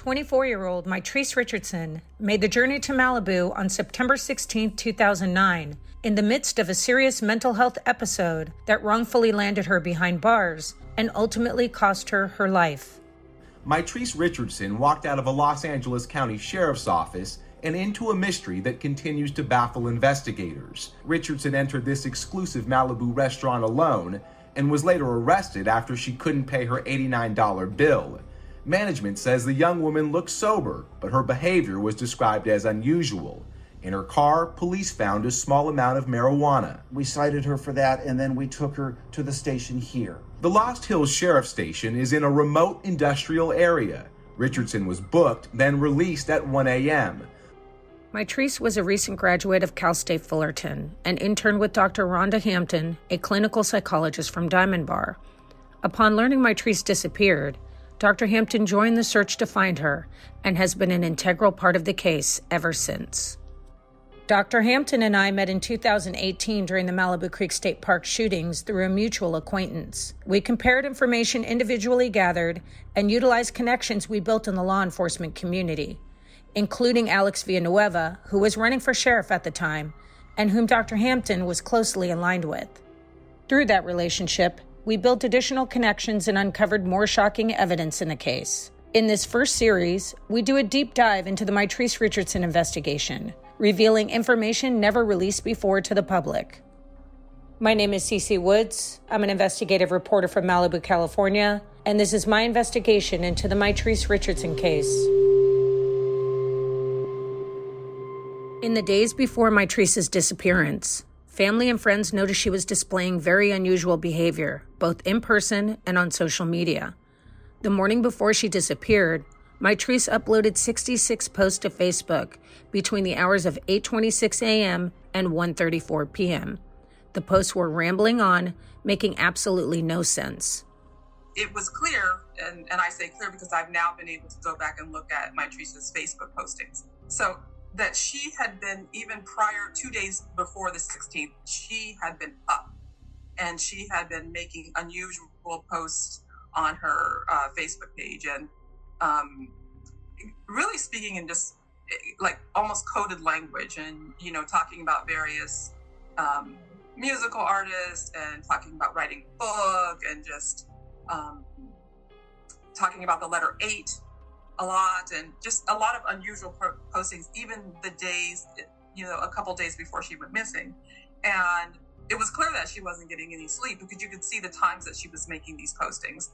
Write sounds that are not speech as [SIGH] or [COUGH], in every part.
24 year old Mitrice Richardson made the journey to Malibu on September 16, 2009, in the midst of a serious mental health episode that wrongfully landed her behind bars and ultimately cost her her life. Mitrice Richardson walked out of a Los Angeles County Sheriff's Office and into a mystery that continues to baffle investigators. Richardson entered this exclusive Malibu restaurant alone and was later arrested after she couldn't pay her $89 bill. Management says the young woman looked sober, but her behavior was described as unusual. In her car, police found a small amount of marijuana. We cited her for that, and then we took her to the station here. The Lost Hills Sheriff Station is in a remote industrial area. Richardson was booked, then released at 1 a.m. Mitrice was a recent graduate of Cal State Fullerton and interned with Dr. Rhonda Hampton, a clinical psychologist from Diamond Bar. Upon learning Mitrice disappeared, Dr. Hampton joined the search to find her and has been an integral part of the case ever since. Dr. Hampton and I met in 2018 during the Malibu Creek State Park shootings through a mutual acquaintance. We compared information individually gathered and utilized connections we built in the law enforcement community, including Alex Villanueva, who was running for sheriff at the time and whom Dr. Hampton was closely aligned with. Through that relationship, we built additional connections and uncovered more shocking evidence in the case. In this first series, we do a deep dive into the Mitrice Richardson investigation, revealing information never released before to the public. My name is Cece Woods. I'm an investigative reporter from Malibu, California, and this is my investigation into the Mitrice Richardson case. In the days before Mitrice's disappearance, Family and friends noticed she was displaying very unusual behavior, both in person and on social media. The morning before she disappeared, Mitrice uploaded 66 posts to Facebook between the hours of 8:26 a.m. and 1:34 p.m. The posts were rambling on, making absolutely no sense. It was clear, and, and I say clear because I've now been able to go back and look at Mitrice's Facebook postings. So that she had been even prior two days before the 16th she had been up. And she had been making unusual posts on her uh, facebook page and um, really speaking in just like almost coded language and you know talking about various um, musical artists and talking about writing a book and just um, talking about the letter eight a lot and just a lot of unusual postings, even the days, you know, a couple days before she went missing. And it was clear that she wasn't getting any sleep because you could see the times that she was making these postings.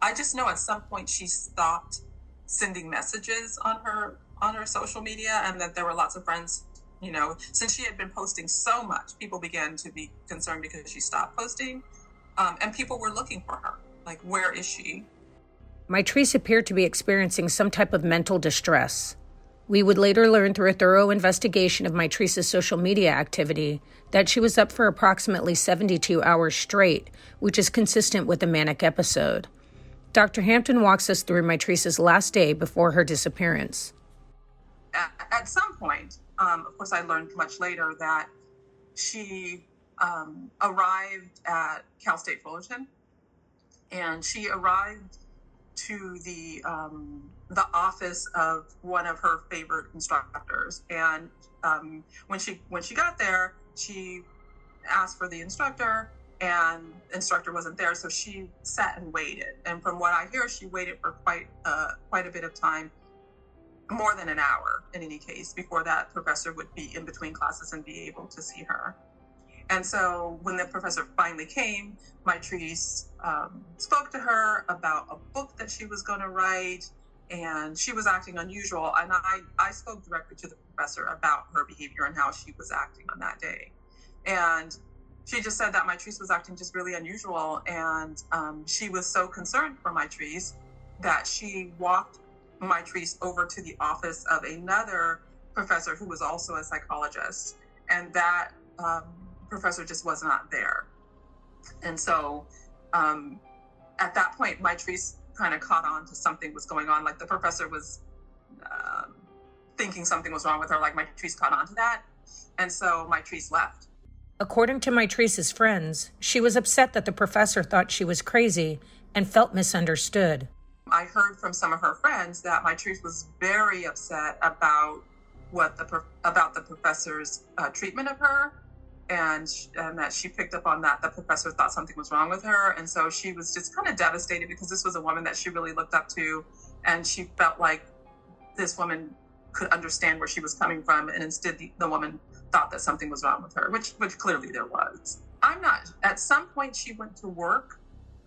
I just know at some point she stopped sending messages on her on her social media and that there were lots of friends you know since she had been posting so much people began to be concerned because she stopped posting um, and people were looking for her like where is she Mitrice appeared to be experiencing some type of mental distress. We would later learn through a thorough investigation of Mitrice's social media activity that she was up for approximately 72 hours straight, which is consistent with a manic episode. Dr. Hampton walks us through Mitrice's last day before her disappearance. At, at some point, um, of course, I learned much later that she um, arrived at Cal State Fullerton and she arrived to the um, the office of one of her favorite instructors, and um, when she when she got there, she asked for the instructor, and instructor wasn't there, so she sat and waited. And from what I hear, she waited for quite uh, quite a bit of time, more than an hour in any case, before that professor would be in between classes and be able to see her. And so when the professor finally came, Mitrice um, spoke to her about a book that she was going to write, and she was acting unusual. And I, I spoke directly to the professor about her behavior and how she was acting on that day. And she just said that Mitrice was acting just really unusual. And um, she was so concerned for Mitrice that she walked Mitrice over to the office of another professor who was also a psychologist. And that um, professor just was not there. And so um, at that point, Mitrice kind of caught on to something was going on. Like the professor was uh, thinking something was wrong with her. Like Mitrice caught on to that. And so Mitrice left. According to Mitrice's friends, she was upset that the professor thought she was crazy and felt misunderstood. I heard from some of her friends that Mitrice was very upset about what the about the professor's uh, treatment of her, and and that she picked up on that the professor thought something was wrong with her, and so she was just kind of devastated because this was a woman that she really looked up to, and she felt like this woman could understand where she was coming from, and instead the, the woman thought that something was wrong with her, which which clearly there was. I'm not. At some point, she went to work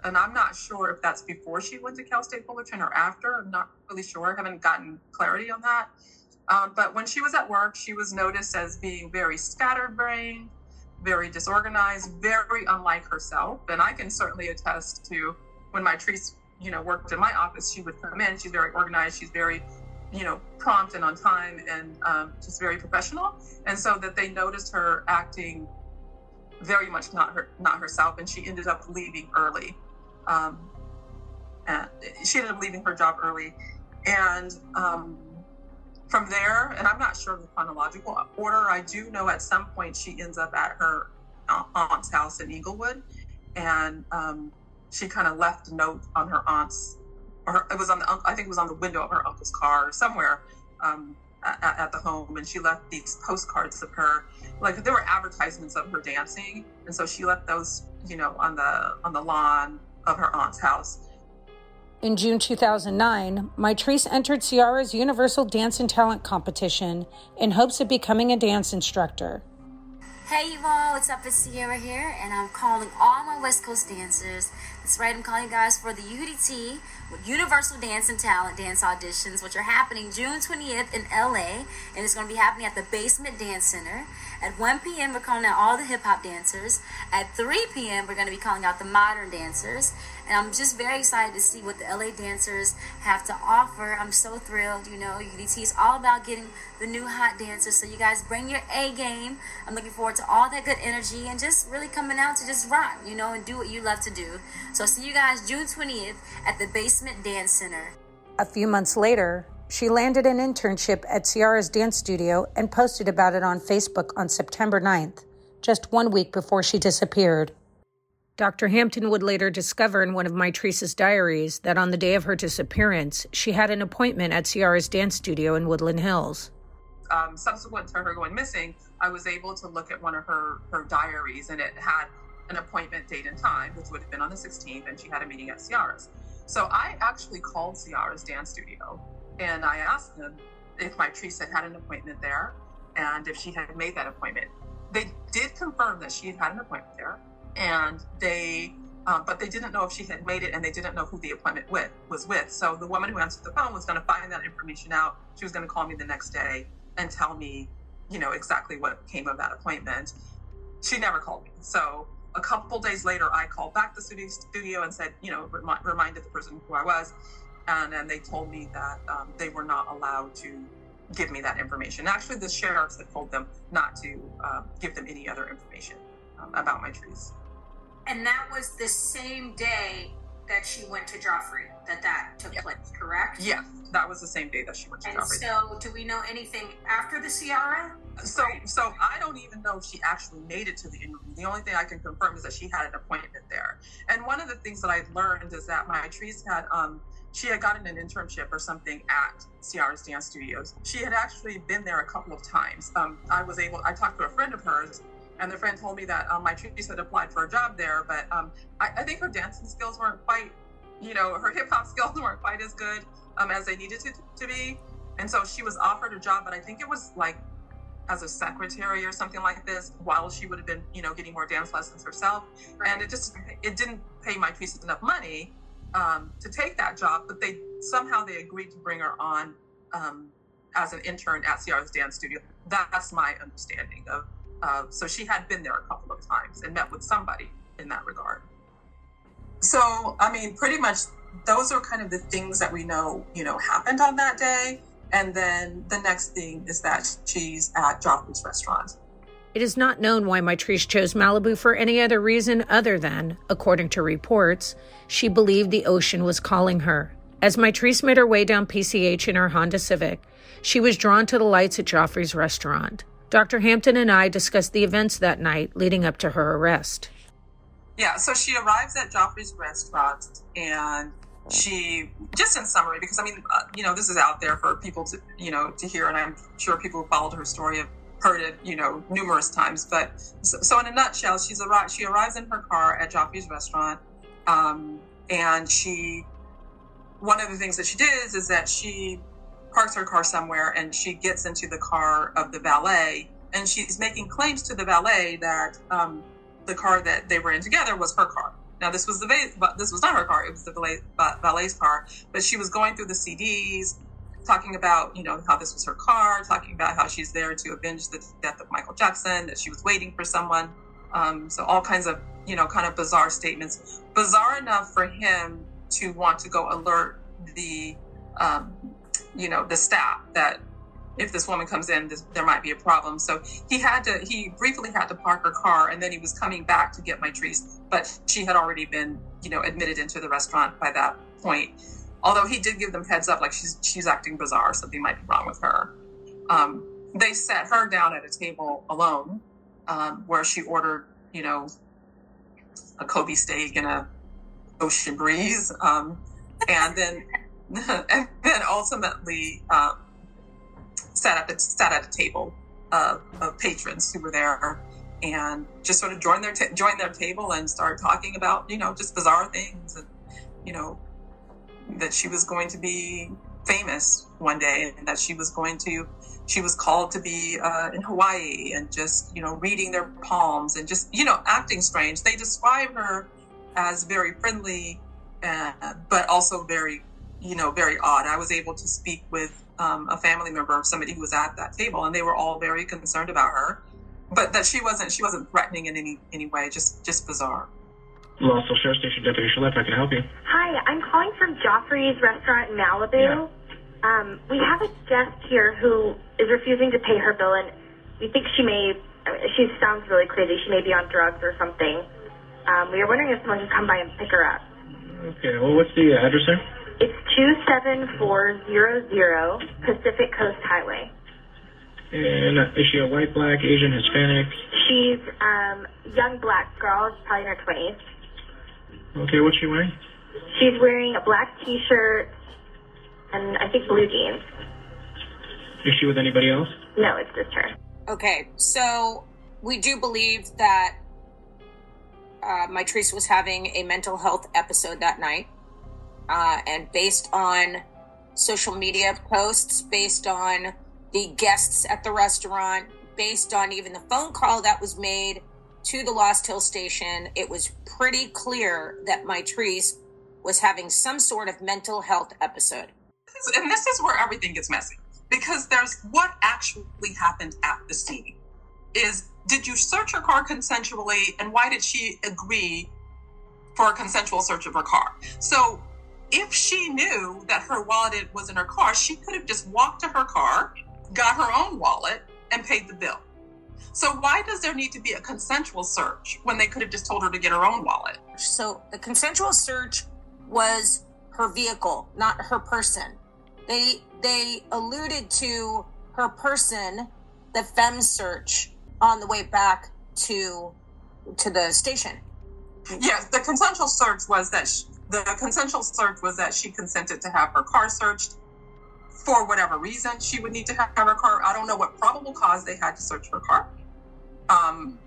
and I'm not sure if that's before she went to Cal State Fullerton or after. I'm not really sure. I haven't gotten clarity on that. Um, but when she was at work, she was noticed as being very scatterbrained, very disorganized, very unlike herself. And I can certainly attest to when Mitrice, you know, worked in my office, she would come in. She's very organized. She's very, you know, prompt and on time, and um, just very professional. And so that they noticed her acting very much not her, not herself, and she ended up leaving early. Um, and she ended up leaving her job early. And um, from there, and I'm not sure of the chronological order, I do know at some point she ends up at her aunt's house in Inglewood. And um, she kind of left a note on her aunt's, or it was on the, I think it was on the window of her uncle's car or somewhere um, at, at, the home. And she left these postcards of her, like there were advertisements of her dancing. And so she left those, you know, on the, on the lawn of her aunt's house. In June 2009, Mitrice entered Ciara's Universal Dance and Talent competition in hopes of becoming a dance instructor. Hey you all, what's up? It's Ciara here, and I'm calling all my West Coast dancers. That's right, I'm calling you guys for the UDT with Universal Dance and Talent Dance Auditions, which are happening June 20th in LA, and it's going to be happening at the Basement Dance Center. At 1 p.m., we're calling out all the hip hop dancers. At 3 p.m., we're going to be calling out the modern dancers. And I'm just very excited to see what the LA dancers have to offer. I'm so thrilled. You know, UDT is all about getting the new hot dancers. So you guys bring your A game. I'm looking forward to all that good energy and just really coming out to just rock, you know, and do what you love to do. So see you guys June 20th at the Basement Dance Center. A few months later, she landed an internship at Ciara's dance studio and posted about it on Facebook on September 9th, just one week before she disappeared. Dr. Hampton would later discover in one of Mitrice's diaries that on the day of her disappearance, she had an appointment at Ciara's dance studio in Woodland Hills. Um, subsequent to her going missing, I was able to look at one of her, her diaries, and it had an appointment date and time, which would have been on the 16th, and she had a meeting at Ciara's. So I actually called Ciara's dance studio and I asked them if Mitrice had had an appointment there and if she had made that appointment. They did confirm that she had had an appointment there, and they, um, but they didn't know if she had made it, and they didn't know who the appointment with was with. So the woman who answered the phone was going to find that information out. She was going to call me the next day and tell me, you know, exactly what came of that appointment. She never called me. So a couple days later, I called back the studio and said, you know, remi- reminded the person who I was, and then they told me that um, they were not allowed to give me that information. Actually, the sheriffs had told them not to uh, give them any other information um, about trees. And that was the same day that she went to Geoffrey that that took yeah. place, correct? Yeah, that was the same day that she went to and Geoffrey. So, do we know anything after the Ciara? So, so I don't even know if she actually made it to the interview. The only thing I can confirm is that she had an appointment there. And one of the things that I learned is that Mitrice had um, she had gotten an internship or something at Ciara's Dance Studios. She had actually been there a couple of times. Um, I was able, I talked to a friend of hers, and the friend told me that um, Mitrice had applied for a job there, but um, I, I, think her dancing skills weren't quite, you know, her [LAUGHS] hip hop skills weren't quite as good um, as they needed to, to be. And so she was offered a job, but I think it was like as a secretary or something like this while she would have been, you know, getting more dance lessons herself. Right. And it just, it didn't pay my Mitrice enough money um, to take that job, but they somehow they agreed to bring her on um, as an intern at Ciara's dance studio. That's my understanding of. Uh, so she had been there a couple of times and met with somebody in that regard. So I mean, pretty much those are kind of the things that we know, you know, happened on that day. And then the next thing is that she's at Geoffrey's restaurant. It is not known why Mitrice chose Malibu for any other reason other than, according to reports, she believed the ocean was calling her. As Mitrice made her way down PCH in her Honda Civic, she was drawn to the lights at Geoffrey's restaurant. Dr. Hampton and I discussed the events that night leading up to her arrest. Yeah, so she arrives at Geoffrey's restaurant and she just in summary, because I mean, uh, you know, this is out there for people to you know to hear, and I'm sure people who followed her story have heard it, you know, numerous times. But so, so in a nutshell, she's arrived. She arrives in her car at Geoffrey's restaurant, um, and she. One of the things that she does is that she parks her car somewhere and she gets into the car of the valet and she's making claims to the valet that um, the car that they were in together was her car. Now this was the va- this was not her car; it was the valet, valet's car. But she was going through the CDs, talking about you know how this was her car, talking about how she's there to avenge the death of Michael Jackson, that she was waiting for someone. Um, so all kinds of you know kind of bizarre statements, bizarre enough for him to want to go alert the um, you know the staff that if this woman comes in, this, there might be a problem. So he had to, he briefly had to park her car and then he was coming back to get Mitrice, but she had already been, you know, admitted into the restaurant by that point. Although he did give them heads up, like she's, she's acting bizarre, something might be wrong with her. Um, they sat her down at a table alone, um, where she ordered, you know, a Kobe steak and a ocean breeze. Um, and then, [LAUGHS] and then ultimately, um, sat at the, sat at a table of, of patrons who were there and just sort of joined their t- joined their table and started talking about you know just bizarre things and you know that she was going to be famous one day and that she was going to she was called to be uh, in Hawaii and just you know reading their palms and just you know acting strange. They describe her as very friendly, uh, but also very you know very odd. I was able to speak with um, a family member of somebody who was at that table, and they were all very concerned about her. But that she wasn't she wasn't threatening in any any way, just just bizarre. Lost Hills Sheriff Station Deputy Shalette, I can help you. Hi, I'm calling from Geoffrey's Restaurant in Malibu. Yeah. Um, we have a guest here who is refusing to pay her bill, and we think she may. She sounds really crazy. She may be on drugs or something. Um, we are wondering if someone can come by and pick her up. Okay. Well, what's the address there? It's 27400 Pacific Coast Highway. And is she a white, black, Asian, Hispanic? She's um young black girl. She's probably in her 20s. Okay, what's she wearing? She's wearing a black t-shirt and I think blue jeans. Is she with anybody else? No, it's just her. Okay, so we do believe that uh, Mitrice was having a mental health episode that night uh, and based on social media posts, based on the guests at the restaurant, based on even the phone call that was made to the Lost Hill station, it was pretty clear that Mitrice was having some sort of mental health episode. And this is where everything gets messy because there's what actually happened at the scene. Is did you search her car consensually and why did she agree for a consensual search of her car? So if she knew that her wallet was in her car, she could have just walked to her car, got her own wallet, and paid the bill. So why does there need to be a consensual search when they could have just told her to get her own wallet? So the consensual search was her vehicle, not her person. They they alluded to her person, the fem search on the way back to to the station. Yes, the consensual search was that she, the consensual search was that she consented to have her car searched for whatever reason she would need to have her car. I don't know what probable cause they had to search her car. Um,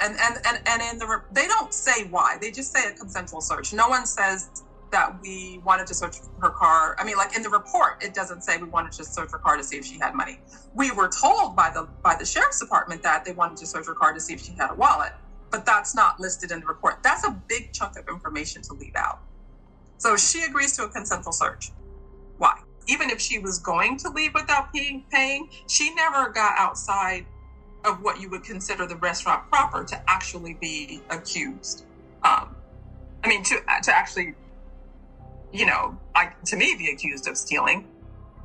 and, and, and, and in the, they don't say why, they just say a consensual search. No one says that we wanted to search her car. I mean, like in the report, it doesn't say we wanted to search her car to see if she had money. We were told by the, by the sheriff's department that they wanted to search her car to see if she had a wallet, but that's not listed in the report. That's a big chunk of information to leave out. So she agrees to a consensual search. Even if she was going to leave without paying, paying, she never got outside of what you would consider the restaurant proper to actually be accused. Um, I mean, to to actually, you know, I, to me, be accused of stealing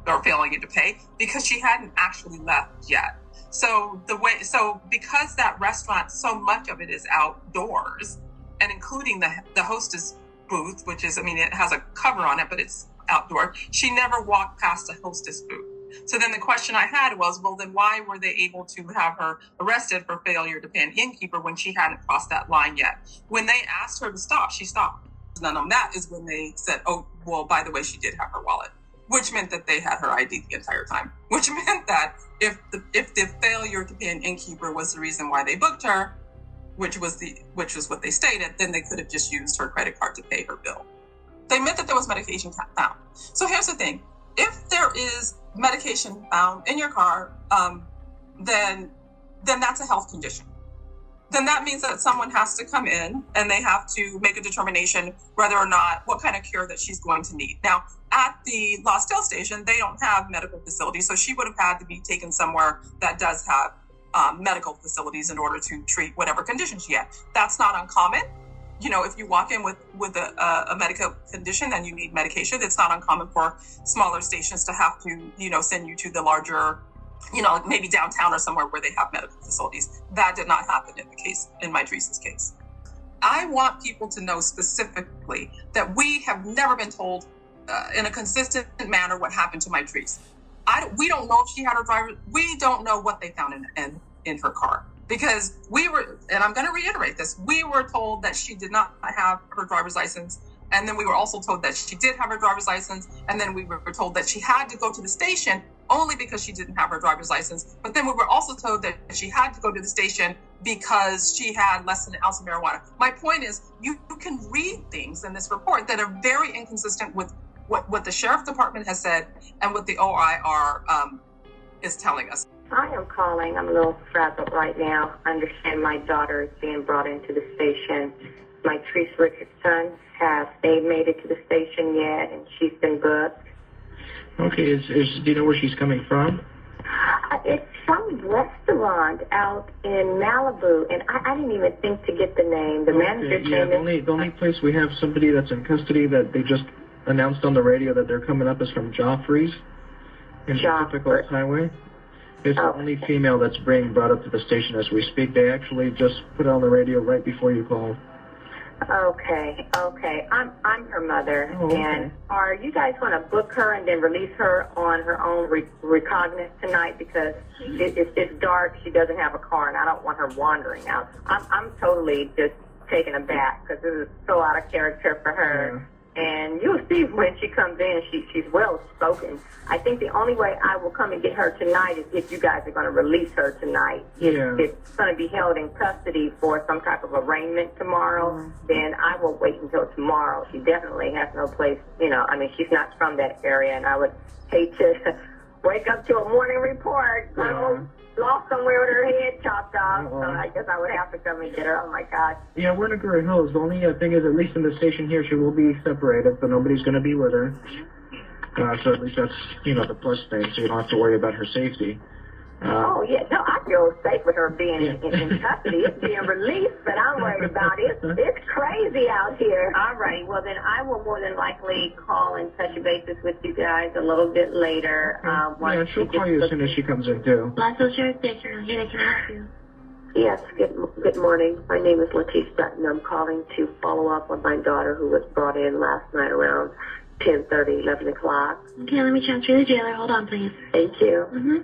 or failing to pay because she hadn't actually left yet. So the way, so because that restaurant, so much of it is outdoors, and including the the hostess booth, which is, I mean, it has a cover on it, but it's outdoor. She never walked past a hostess booth. So then the question I had was, well, then why were they able to have her arrested for failure to pay an innkeeper when she hadn't crossed that line yet? When they asked her to stop, she stopped. None on that is when they said, oh, well, by the way, she did have her wallet, which meant that they had her ID the entire time, [LAUGHS] which meant that if the, if the failure to pay an innkeeper was the reason why they booked her, which was the which was what they stated, then they could have just used her credit card to pay her bill. They meant that there was medication found. So here's the thing: if there is medication found in your car, um, then then that's a health condition then that means that someone has to come in and they have to make a determination whether or not what kind of care that she's going to need. Now, at the Lost Hill station, they don't have medical facilities, so she would have had to be taken somewhere that does have um, medical facilities in order to treat whatever condition she had. That's not uncommon. You know, if you walk in with with a, a, medical condition and you need medication, it's not uncommon for smaller stations to have to, you know, send you to the larger you know, maybe downtown or somewhere where they have medical facilities. That did not happen in the case, in Mitrice's case. I want people to know specifically that we have never been told uh, in a consistent manner what happened to my Teresa. I, we don't know if she had her driver. We don't know what they found in, in, in her car because we were, and I'm going to reiterate this, we were told that she did not have her driver's license. And then we were also told that she did have her driver's license. And then we were told that she had to go to the station only because she didn't have her driver's license. But then we were also told that she had to go to the station because she had less than an ounce of marijuana. My point is, you, can read things in this report that are very inconsistent with what, what the sheriff department has said and what the OIR um, is telling us. I am calling. I'm a little frazzled right now. I understand my daughter is being brought into the station. My Treese Richardson has they made it to the station yet, and she's been booked. Okay, is, is do you know where she's coming from? Uh, it's some restaurant out in Malibu, and I, I didn't even think to get the name. The okay, manager yeah, came the only the only place we have somebody that's in custody that they just announced on the radio that they're coming up is from Geoffrey's in Pacific Coast Highway. It's Oh. the only female that's being brought up to the station as we speak. They actually just put it on the radio right before you called. Okay, okay. I'm I'm her mother, Oh, okay. and are you guys going to book her and then release her on her own re- recognizance tonight because it, it's it's dark. She doesn't have a car, and I don't want her wandering out. I'm I'm totally just taken aback because this is so out of character for her. And you'll see when she comes in, she she's well spoken. I think the only way I will come and get her tonight is if you guys are going to release her tonight. If Yeah. it's going to be held in custody for some type of arraignment tomorrow, mm-hmm. then I will wait until tomorrow. She definitely has no place, you know, I mean, she's not from that area, and I would hate to [LAUGHS] wake up to a morning report. almost lost somewhere with her head chopped off, so I guess I would have to come and get her. Oh my God. Yeah, we're in Agoura Hills. The only uh, thing is, at least in the station here, she will be separated, so nobody's going to be with her. Uh, so at least that's, you know, the plus thing, so you don't have to worry about her safety. Uh, Oh yeah, no, I feel safe with her being in, in custody. It's being released, but I'm worried about it. It's crazy out here. All right, well then I will more than likely call and touch bases with you guys a little bit later. Um, yeah, once she'll she call gets you as soon as she comes in, too. Blackville Sheriff Station, here can I help you? Yes, good, good morning. My name is Latice Sutton. I'm calling to follow up on my daughter who was brought in last night around 10.30, 11 o'clock. Okay, let me transfer the jailer. Hold on, please. Thank you. Mm-hmm.